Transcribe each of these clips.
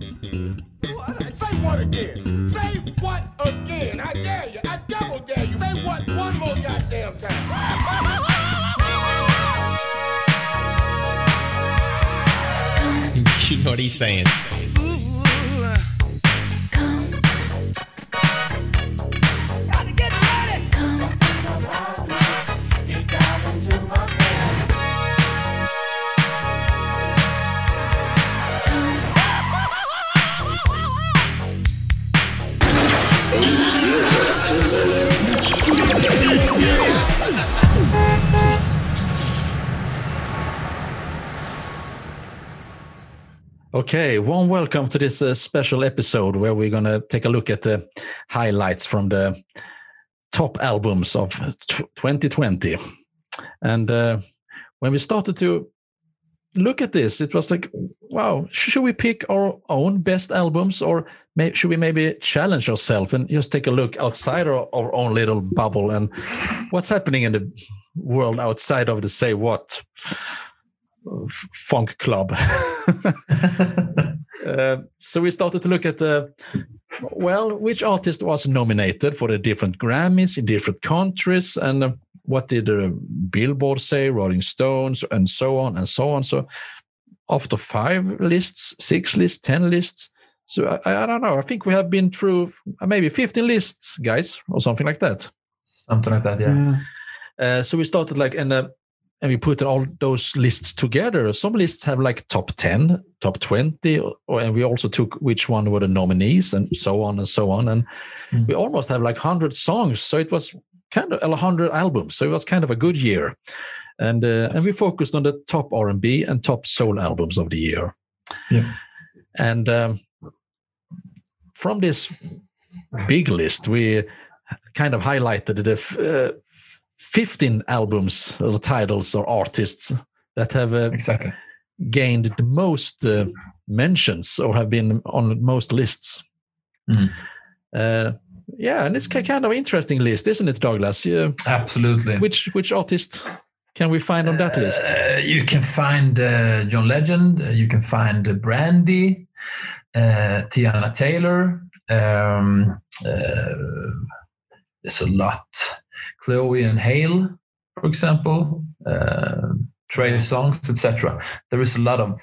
Say what again? Say what again? I dare you. I double dare you. Say what one more goddamn time. you know what he's saying. Okay, warm welcome to this uh, special episode where we're going to take a look at the highlights from the top albums of 2020. And uh, when we started to look at this, it was like, wow, should we pick our own best albums or may, should we maybe challenge ourselves and just take a look outside our, our own little bubble and what's happening in the world outside of the say what? Funk club. uh, so we started to look at the well, which artist was nominated for the different Grammys in different countries, and uh, what did the Billboard say, Rolling Stones, and so on and so on. So after five lists, six lists, ten lists. So I, I don't know. I think we have been through maybe 15 lists, guys, or something like that. Something like that, yeah. Uh, so we started like, and uh, and we put all those lists together. Some lists have like top 10, top 20, or, and we also took which one were the nominees and so on and so on. And mm. we almost have like 100 songs. So it was kind of 100 albums. So it was kind of a good year. And uh, and we focused on the top R&B and top soul albums of the year. Yeah. And um, from this big list, we kind of highlighted the uh, 15 albums or titles or artists that have uh, exactly gained the most uh, mentions or have been on most lists. Mm. Uh, yeah, and it's kind of interesting list, isn't it, Douglas? Yeah. Absolutely. Which which artist can we find on that list? Uh, you can find uh, John Legend. Uh, you can find Brandy, Teyana Taylor. Um, there's a lot. Chloe and Halle, for example, uh, Trey Songz, etc. There is a lot of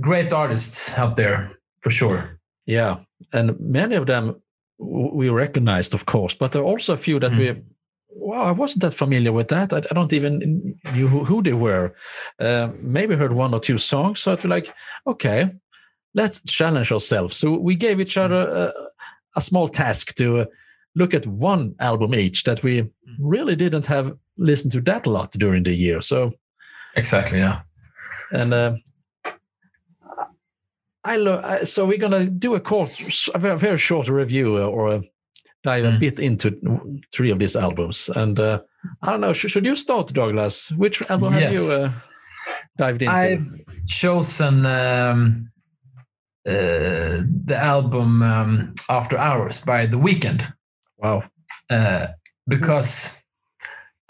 great artists out there for sure. Yeah, and many of them we recognized, of course, but there are also a few that mm. we. Wow, I wasn't that familiar with that. I, I don't even knew who, who they were. Uh, maybe heard one or two songs. So I'd be like, okay, let's challenge ourselves. So we gave each other a, a small task to uh, look at one album each that we mm-hmm. really didn't have listened to that a lot during the year. So exactly, yeah. And uh, I lo- so we're gonna do a short, a very, short review uh, or a dive mm. a bit into three of these albums. And uh, I don't know, should, should, you start, Douglas? Which album yes. have you uh, dived into? I've chosen. Um, uh, the album um, After Hours by The Weeknd. Wow. Uh, because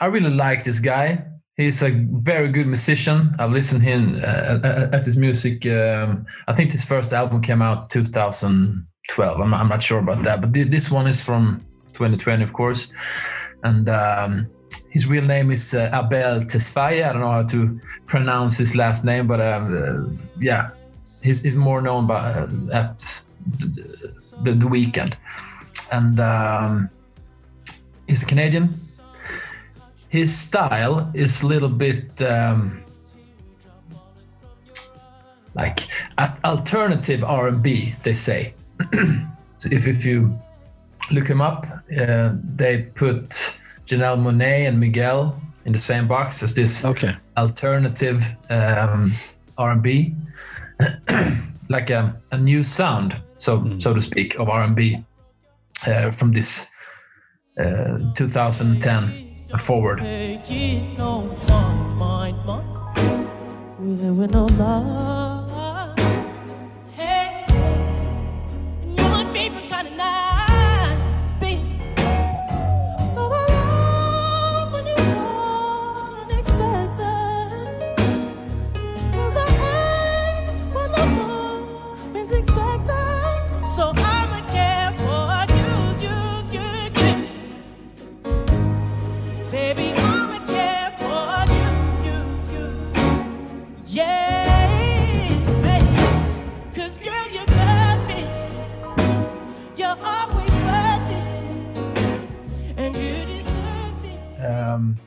I really like this guy. He's a very good musician. I've listened to him uh, at his music. Um, I think his first album came out 2012. I'm, I'm not sure about that, but th- this one is from 2020, of course. And um, his real name is uh, Abel Tesfaye. I don't know how to pronounce his last name, but um, uh, yeah, he's, he's, more known by, uh, at the, the, the Weeknd and um, he's a Canadian. His style is a little bit um, like alternative R&B, they say. so if, if you look him up, uh, they put Janelle Monáe and Miguel in the same box as this okay. alternative um, R&B, like a, a, new sound, so mm. so to speak, of R&B uh, from this uh, 2010 forward. Um,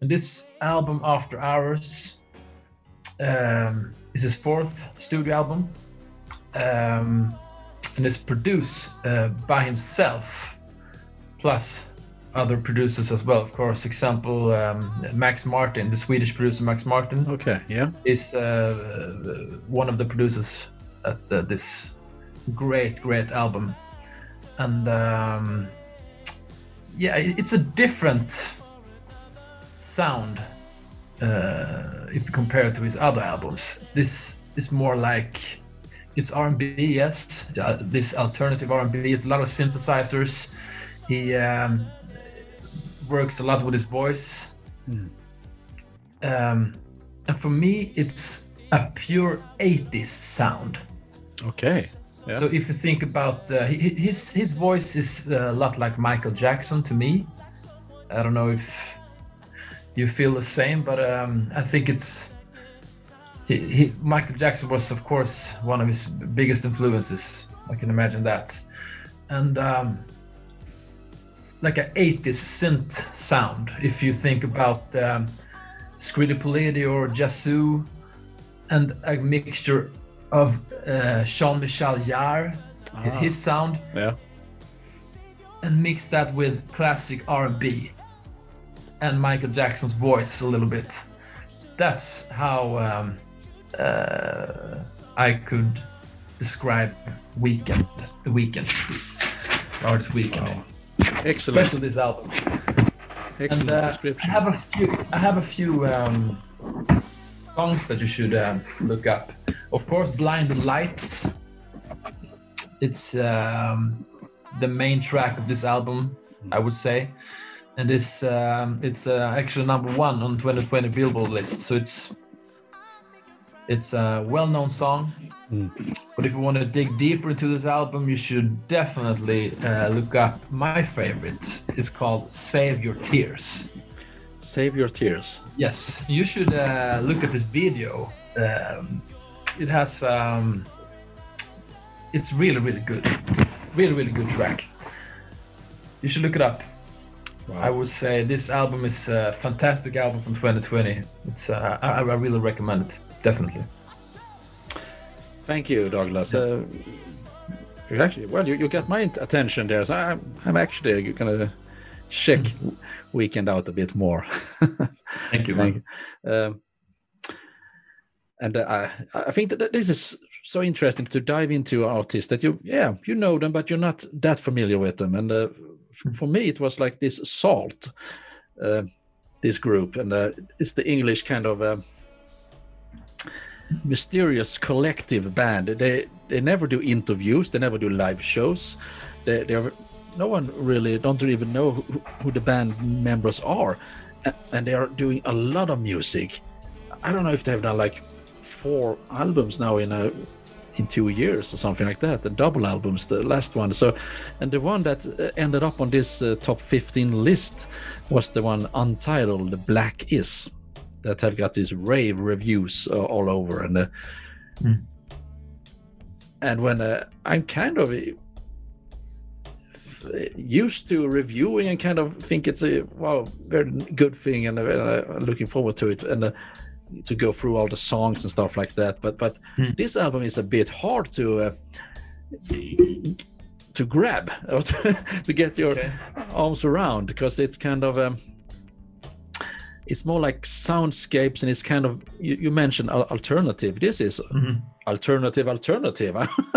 and this album, After Hours, um, is his fourth studio album, um, and is produced uh, by himself, plus other producers as well. Of course, example um, Max Martin, the Swedish producer Max Martin. Okay, yeah, is uh, one of the producers at uh, this great, great album. And um, yeah, it's a different sound uh, if you compare it to his other albums. This is more like it's R&B, yes. Uh, this alternative R&B is a lot of synthesizers. He um, works a lot with his voice. Um, and for me, it's a pure 80s sound. Okay. So if you think about uh, hi- hi- his his voice is uh, a lot like Michael Jackson to me. I don't know if you feel the same, but um, I think it's he, he, Michael Jackson was of course one of his biggest influences. I can imagine that, and um, like a 80s synth sound. If you think about um, Politti or Yazoo, and a mixture of uh, Jean-Michel Jarre, Ah. his sound, yeah. and mix that with classic R&B and Michael Jackson's voice a little bit. That's how um, uh, I could describe Weeknd, the Weeknd, the artist Weeknd, Wow. Excellent. especially this album. Excellent And uh, I have a few. I have a few um, songs that you should um, look up. Of course, "Blinded Lights." It's um, the main track of this album, I would say, and it's um, it's uh, actually number one on 2020 Billboard list. So it's it's a well-known song. Mm. But if you want to dig deeper into this album, you should definitely uh, look up my favorite. It's called "Save Your Tears." Save your tears. Yes, you should uh, look at this video. Um, it has, um, it's really, really good. Really, really good track. You should look it up. Wow. I would say this album is a fantastic album from 2020. It's, uh, I, I really recommend it. Definitely. Thank you, Douglas. Uh, actually, well, you, you got my attention there, so I'm, I'm actually gonna check Weeknd out a bit more. Thank you, man. Um, and uh, I, I think that this is so interesting to dive into artists that you, yeah, you know them, but you're not that familiar with them. And uh, f- for me, it was like this Sault, uh, this group, and uh, it's the English kind of uh, mysterious collective band. They they never do interviews, they never do live shows. They they're no one really don't even know who, who the band members are, and they are doing a lot of music. I don't know if they've done like four albums now in a in two years or something like that. The double albums, the last one. So, and the one that uh, ended up on this uh, top 15 list was the one untitled "Black Is," that have got these rave reviews uh, all over. And uh, Mm. and when uh, I'm kind of used to reviewing and kind of think it's a wow very good thing and uh, looking forward to it and uh, to go through all the songs and stuff like that but but Mm. this album is a bit hard to uh, to grab or to, to get your Okay. arms around because it's kind of um, it's more like soundscapes and it's kind of you, you mentioned alternative this is Mhm. alternative alternative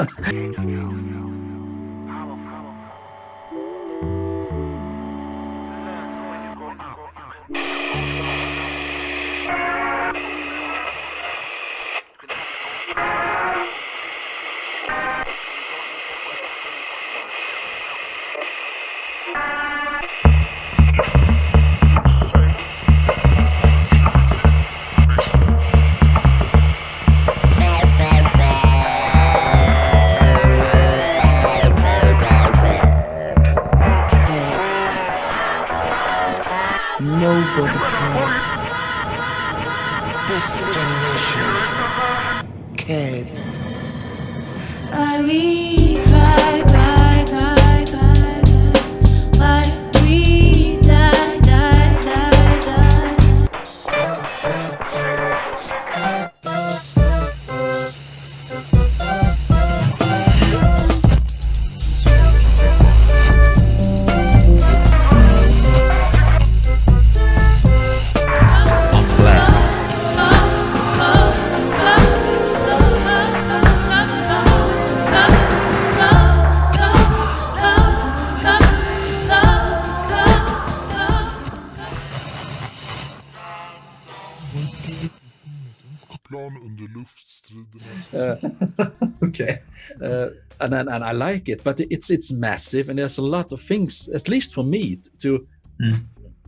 uh, and, and and I like it, but it's it's massive, and there's a lot of things, at least for me, to Mm.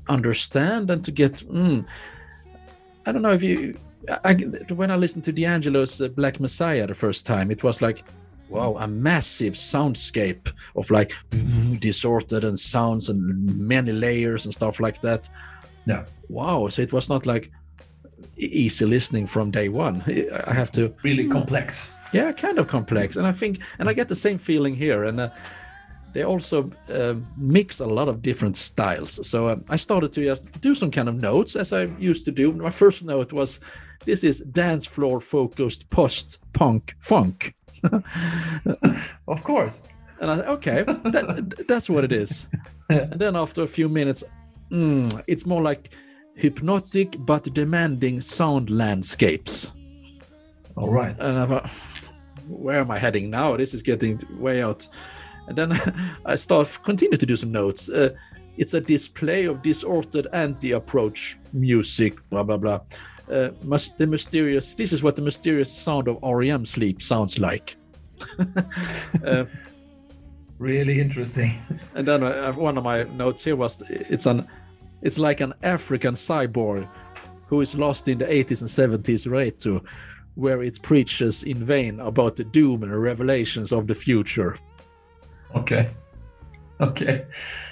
understand and to get. Mm, I don't know if you. I, I- when I listened to D'Angelo's uh, Black Messiah the first time, it was like, wow, a massive soundscape of like distorted and sounds and many layers and stuff like that. Yeah. Wow. So it was not like easy listening from day one. I I have to Really complex. Yeah kind of complex. And i think and i get the same feeling here. And uh, they also um mix a lot of different styles. So um, i started to just do some kind of notes as i used to do. My first note was this is dance floor focused post punk funk. Of course. and i said okay that, that's what it is. And then after a few minutes mm, it's more like hypnotic but demanding sound landscapes. All right. and I thought, where am I heading now? This is getting way out. And then I start continue to do some notes. Uh, it's a display of disordered anti-approach music, blah blah blah. Uh, must the mysterious. This is what the mysterious sound of REM sleep sounds like. uh, really interesting. and then one of my notes here was it's an it's like an African cyborg who is lost in the 80s and 70s right to where it preaches in vain about the doom and revelations of the future. Okay. Okay.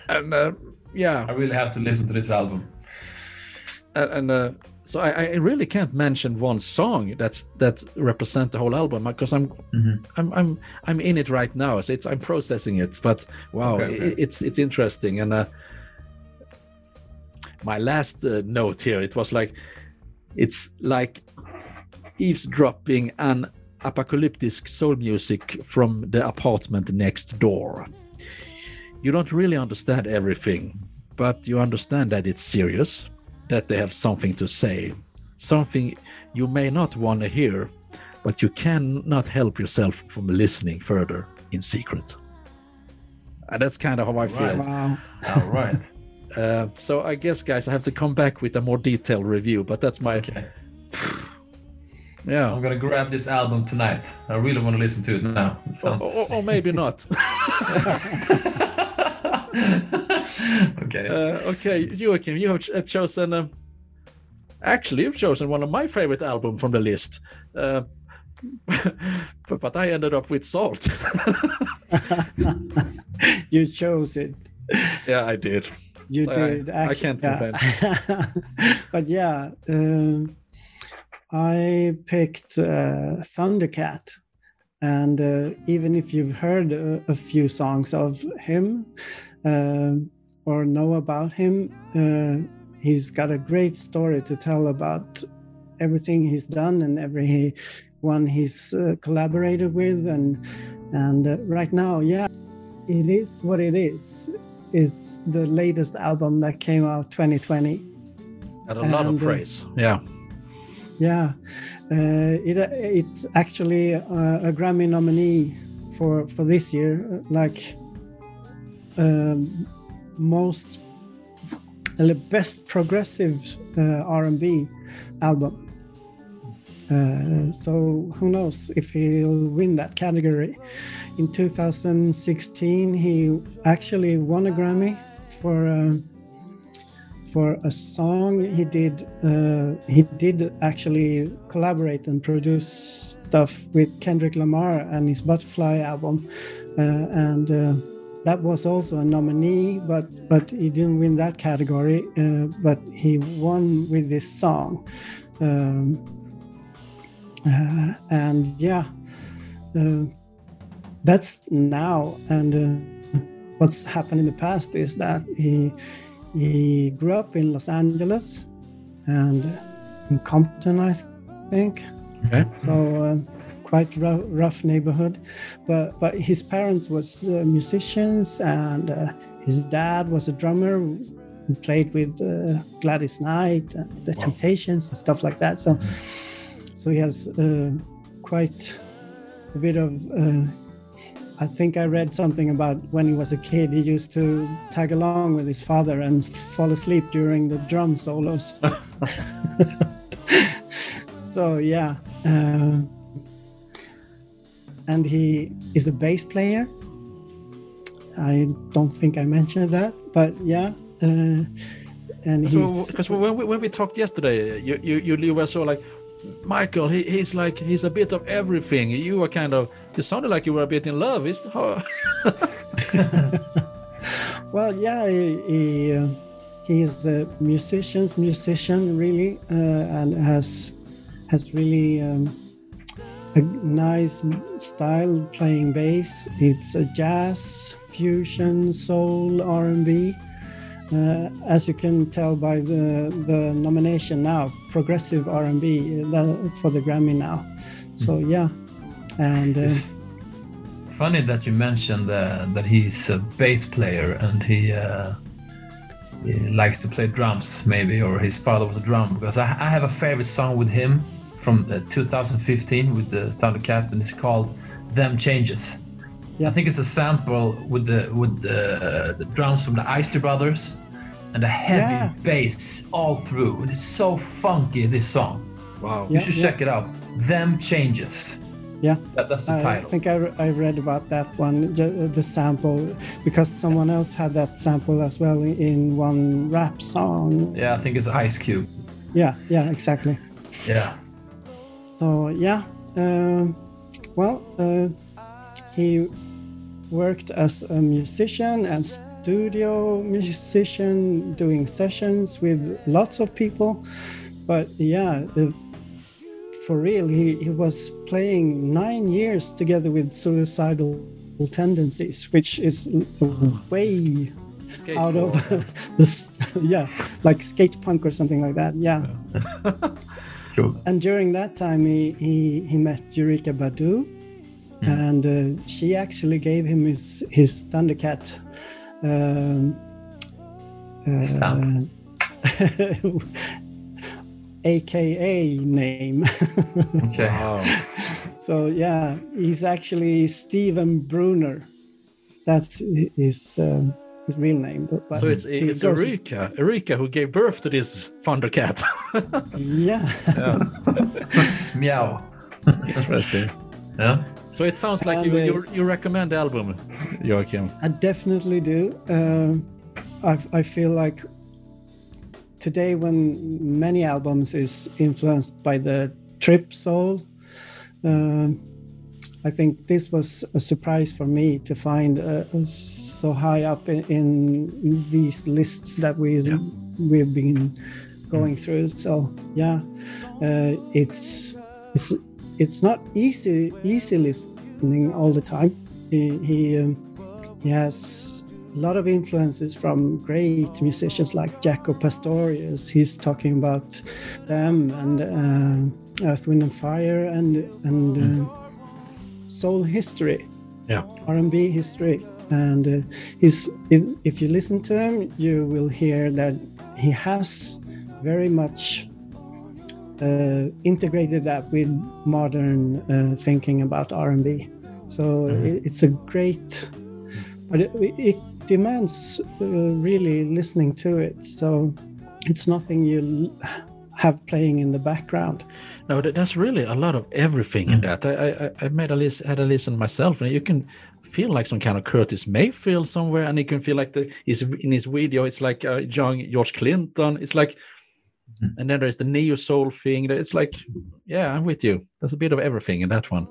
And uh, yeah, I really have to listen to this album. and, and uh, so I, I really can't mention one song that's that represent the whole album because I'm Mhm. I'm I'm I'm in it right now, so it's I'm processing it. But wow, Okay, okay. i- it's it's interesting. And uh, my last uh, note here, it was like it's like eavesdropping an apocalyptic soul music from the apartment next door. You don't really understand everything, but you understand that it's serious, that they have something to say, something you may not want to hear, but you cannot help yourself from listening further in secret. And that's kind of how I feel. Right. Wow. All right. Uh, so I guess, guys, I have to come back with a more detailed review. But that's my Okay. yeah, I'm gonna grab this album tonight. I really want to listen to it now. It or, sounds... or, or maybe not. okay. uh, okay, Joachim, you have ch- uh, chosen. Um, actually, you've chosen one of my favorite albums from the list. Uh, but, but I ended up with Sault. you chose it. yeah, I did. You I- did. I actu- can't yeah. but yeah, um, I picked uh, Thundercat, and uh, even if you've heard a, a few songs of him um or know about him, uh, he's got a great story to tell about everything he's done and everyone he's uh, collaborated with, and and uh, right now, yeah, it is what it is is the latest album that came out 2020 Got a lot of And, uh, praise. Yeah. Yeah. Uh, it, it's actually uh, a grammy nominee for for this year uh, like um, most uh, the best progressive uh, r&b album. Uh, so who knows if he'll win that category. In 2016 he actually won a grammy for uh, for a song he did uh, he did actually collaborate and produce stuff with kendrick lamar and his butterfly album. Uh, and uh, that was also a nominee but but he didn't win that category uh, but he won with this song. Um, uh, and yeah uh, that's now. And what's happened in the past is that he he grew up in Los Angeles and in Compton, I think. Okay. So uh, quite rough, rough neighborhood, but but his parents was uh, musicians and uh, his dad was a drummer who played with uh, Gladys Knight, and the Temptations, and stuff like that. So so he has uh, quite a bit of. I think I read something about when he was a kid, he used to tag along with his father and fall asleep during the drum solos. so yeah, uh, and he is a bass player. I don't think I mentioned that, but yeah. Uh, and Because when we, when we talked yesterday, you you you, you were so like, Michael, he, he's like he's a bit of everything. You were kind of you sounded like you were a bit in love. Is how? Well, yeah, he he, uh, he is a musician's musician, really, uh, and has has really um, a nice style playing bass. It's a jazz, fusion, soul, R and B. Uh, as you can tell by the the nomination now, progressive R and B uh, for the Grammy now. So yeah, and. Uh, It's funny that you mentioned uh, that he's a bass player and he, uh, he likes to play drums, maybe, or his father was a drum. Because I, I have a favorite song with him from uh, 2015 with the Thundercat, and it's called "Them Changes." Yeah. I think it's a sample with the with the, the drums from the Isley Brothers and a heavy Yeah. bass all through. And it's so funky. This song, Wow. you Yeah, should yeah. check it out. "Them Changes." Yeah. That, that's the I title. think I, re- I read about that one, the sample, because someone else had that sample as well in- one rap song. Yeah, I think it's Ice Cube. Yeah, yeah, exactly. Yeah. So yeah, um, well, uh, he worked as a musician and studio musician, doing sessions with lots of people. But yeah, uh, for real, he, he was playing nine years together with suicidal tendencies, which is way out of this, yeah, like skate punk or something like that. Yeah. Cool. And during that time, he, he, he met Erykah Badu, and uh, she actually gave him his, his Thundercat um, uh, Stamp. AKA name. Okay. Wow. so, yeah, he's actually Stephen Bruner. That's his, um, his real name. But, but So it's he it's goes- Erykah, Erykah who gave birth to this Thundercat. Yeah. Meow. Interesting. Yeah. So it sounds like And, you, uh, you you recommend the album, Joachim. I definitely do. Um, I, I feel like today, when many albums is influenced by the trip soul, um, I think this was a surprise for me to find uh, so high up in, in these lists that we we've been going through. So yeah, uh, it's it's it's not easy easy listening all the time. He he, um, he has a lot of influences from great musicians like Jaco Pastorius. He's talking about them and uh, Earth, Wind and Fire and and uh, soul history. Yeah. R&B history. And uh, he's, if, if you listen to him, you will hear that he has very much uh, integrated that with modern uh, thinking about R&B. So it, it's a great, but it, it demands uh, really listening to it. So it's nothing you have playing in the background. No, that, that's really a lot of everything Mm. in that. I, I I made a list, had a listen myself, and you can feel like some kind of Curtis Mayfield somewhere, and you can feel like the his in his video, it's like uh, young George Clinton. It's like, Mm. and then there's the neo soul thing. that It's like, yeah, I'm with you. There's a bit of everything in that one.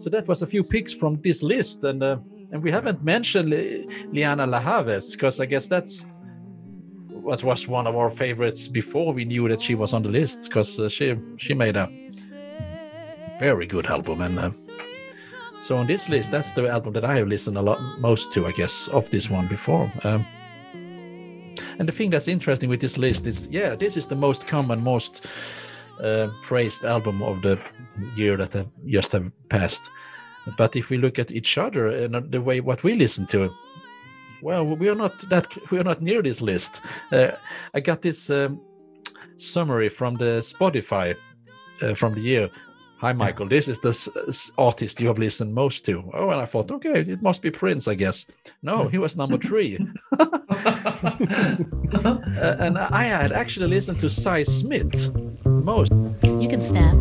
So that was a few picks from this list, and uh, and we haven't mentioned Li- Lianne La Havas because I guess that's what was one of our favorites before we knew that she was on the list because uh, she she made a very good album and uh, so on this list that's the album that I have listened a lot most to I guess of this one before um, and the thing that's interesting with this list is yeah this is the most common most uh, praised album of the year that have just have passed but if we look at each other and the way what we listen to well we are not that we are not near this list. Uh, i got this um, summary from the spotify uh, from the year. Hi michael this is the s- s- artist you have listened most to. Oh and i thought okay it must be prince i guess. No he was number three. Uh, and i had actually listened to sy smith most. You can snap.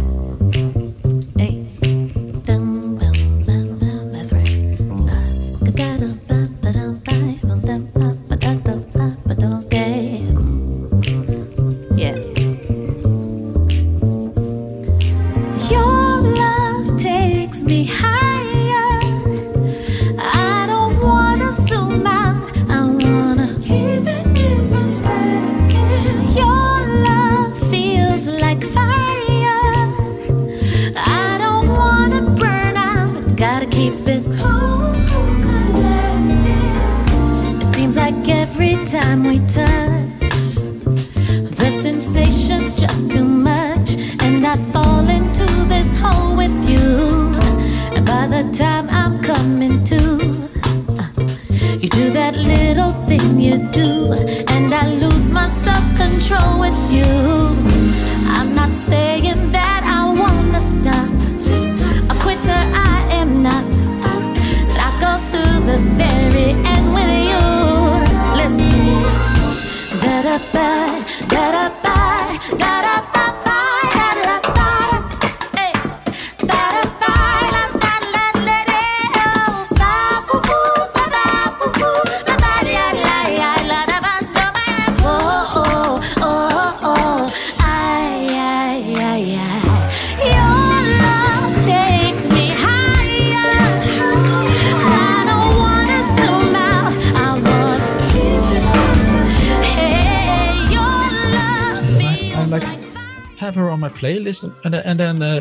Playlist and, and, and then uh,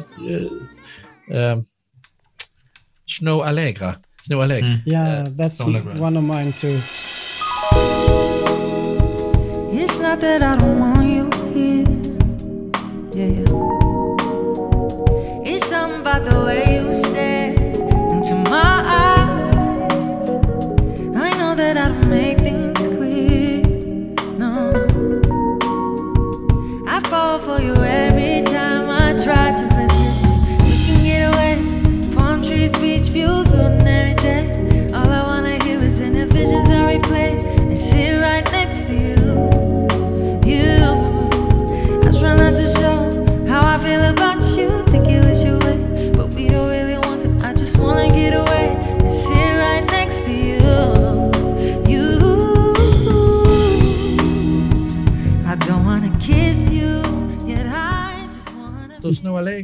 uh, um, Snoh Aalegra. Snoh Aalegra. Mm. Yeah, Uh, that's Sound like that. one of mine too. It's not that I don't want you here. Yeah, yeah. It's something about the way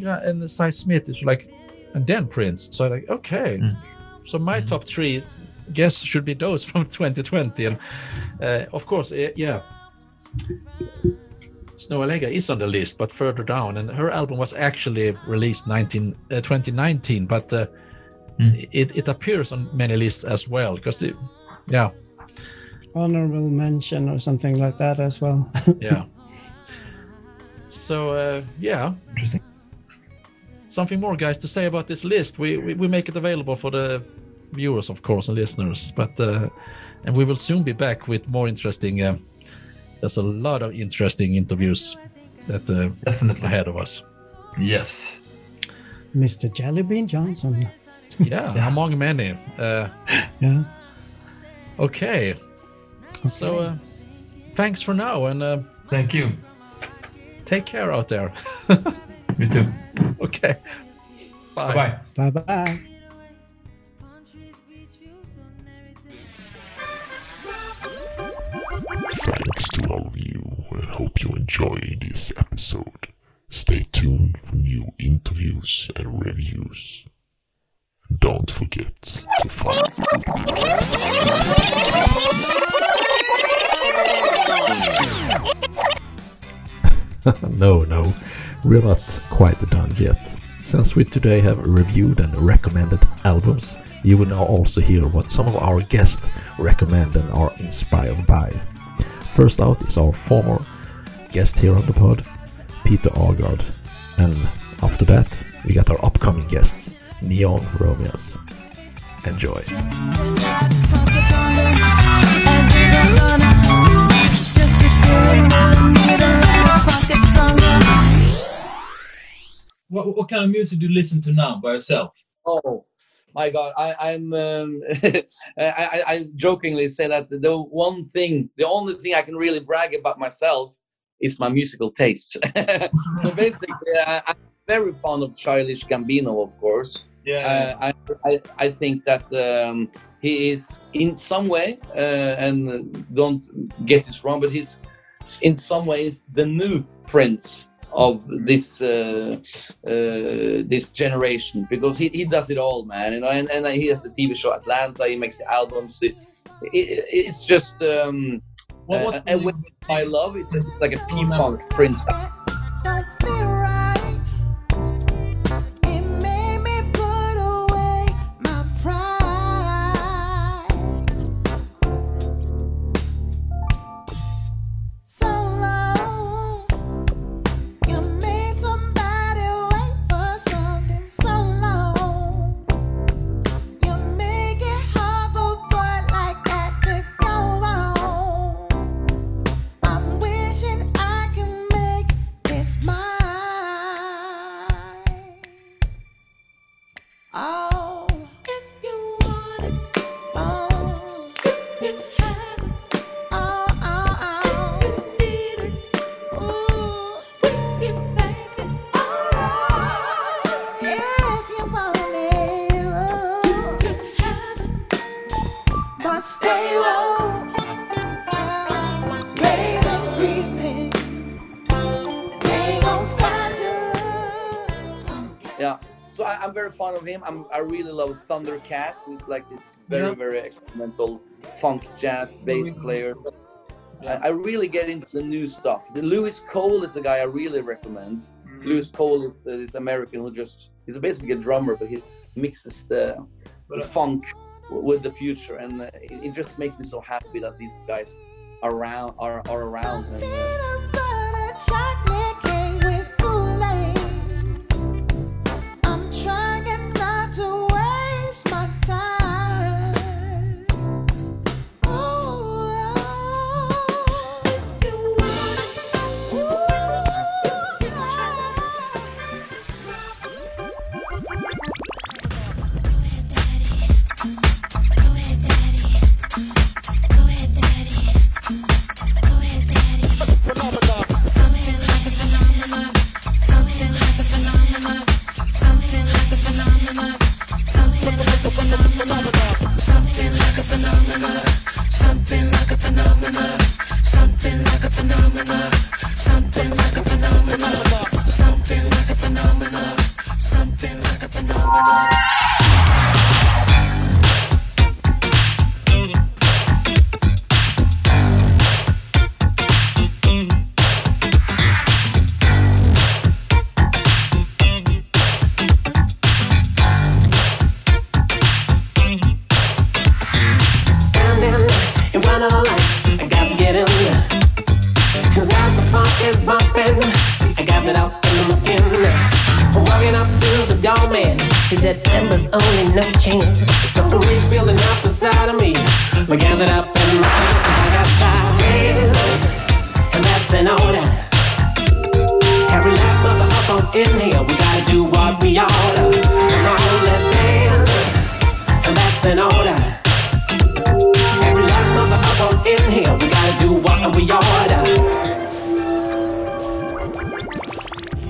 Snoh Aalegra and Sy Smith is like, and then Prince. So like, okay. Mm. So my top three guess should be those from 2020. And uh, of course, uh, yeah. Snoh Aalegra is on the list, but further down. And her album was actually released 19, uh, 2019, but uh, Mm. it, it appears on many lists as well. Because, yeah, Honorable mention or something like that as well. yeah. so, uh, yeah. Interesting. Something more guys to say about this list we, we we make it available for the viewers of course and listeners but uh and we will soon be back with more interesting uh, there's a lot of interesting interviews that uh, Definitely. ahead of us Yes. Mr. Jellybean Johnson. yeah, Yeah. among many uh Yeah. okay so uh, thanks for now and uh, Thank you. take care out there Me too. Okay Bye bye. Bye bye. Thanks to all of you and hope you enjoy this episode. Stay tuned for new interviews and reviews. And don't forget to follow. no, no, we're not quite done yet. Since we today have reviewed and recommended albums, you will now also hear what some of our guests recommend and are inspired by. First out is our former guest here on the pod, Peter Agard, and after that, we got our upcoming guests, Neon Romeos. Enjoy. What, what kind of music do you listen to now by yourself? Oh my God! I, I'm um, I, I, jokingly say that the one thing, the only thing I can really brag about myself is my musical taste. so basically, I, I'm very fond of Childish Gambino, of course. Uh, I, I I think that um, he is in some way, uh, and don't get this wrong, but he's in some ways the new Prince of this uh, uh, this generation because he, he does it all, man. You know, and, and he has the TV show Atlanta. He makes the albums. It, it, it's just um, What- uh, what and you- with my love, it's just like a remember. P-funk Prince. I'm very fond of him. I'm, I really love Thundercat, who's like this very, Yeah. very experimental funk jazz bass player. I, I really get into the new stuff. The Louis Cole is a guy I really recommend. Louis Cole is uh, this American who just he's basically a drummer, but he mixes the, the funk with the future, and uh, it, it just makes me so happy that these guys are around are, are around. And, uh,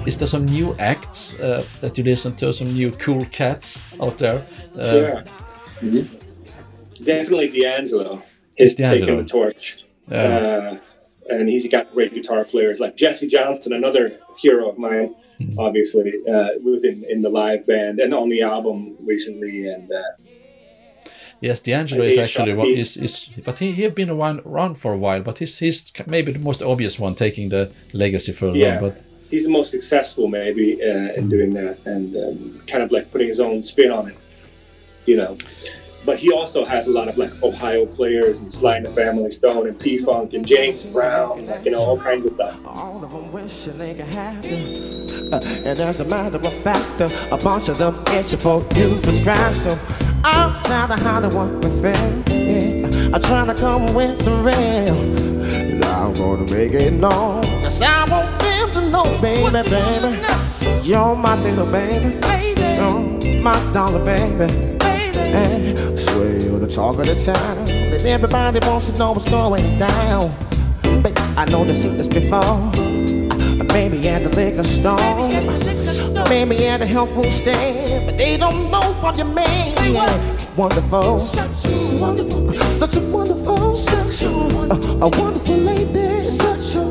Is there some new acts uh, that you listen to? Some new cool cats out there? Uh, yeah. Definitely D'Angelo. He's taking the torch. Yeah. Uh, and he's got great guitar players like Jesse Johnson, another hero of mine, Mm-hmm. obviously, uh, was in, in the live band and on the album recently. And uh, Yes, D'Angelo is actually what is is, but he he have been around, around for a while. But he's he's maybe the most obvious one taking the legacy further. Yeah. But he's the most successful, maybe, uh, in doing that and um, kind of like putting his own spin on it, you know. But he also has a lot of like Ohio players and Sly and the Family Stone and P Funk and James Brown, like, you know, all kinds of stuff. All of them wishing they could have you. Uh, and as a matter of fact, uh, a bunch of them itching for you to scratch them. I'm tired of how they want me feel. Yeah. I'm trying to come with the. And I'm gonna make it known. Cause I want them to know, baby, baby. You're my little baby. You're my darling baby. Hey, swear you're the talk of the town. And everybody wants to know what's going down. Babe, I know the this before. Uh, Maybe at the liquor store. Maybe at the health food stand. But they don't know what you mean. Yeah. Wonderful. Such a wonderful. Such a wonderful. Such a wonderful. a wonderful lady. Such a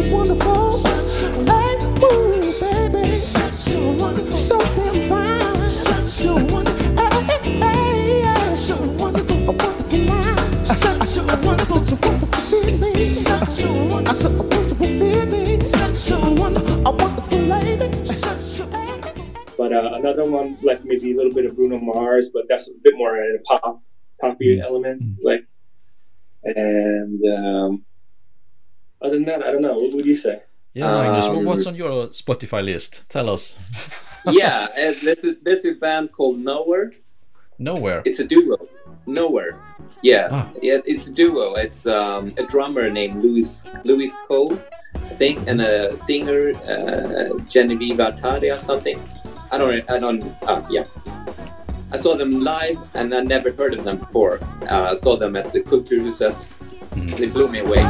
wonderful. Such a wonderful. Hey, baby. Such a wonderful. So damn fine. Such a wonderful. Hey, hey, yeah. Such a wonderful. A wonderful line. Such a wonderful. Such a wonderful feeling. Such a wonderful. Such a wonderful feeling. Such a wonderful. A wonderful lady. Such a. But uh, another one, like maybe a little bit of Bruno Mars, but that's a bit more in a pop, poppy element, like. And um, other than that, I don't know. What would you say? yeah, Magnus, Um, what's on your Spotify list? Tell us. yeah, uh, there's a, there's a band called Knower. Knower. It's a duo. Knower. Yeah, Ah. yeah, it's a duo. It's um, a drummer named Louis Louis Cole, I think, and a singer uh, Genevieve Artadi or something. I don't. I don't. Uh, yeah. I saw them live, and I never heard of them before. Uh, I saw them at the Kulturhuset. They blew me away.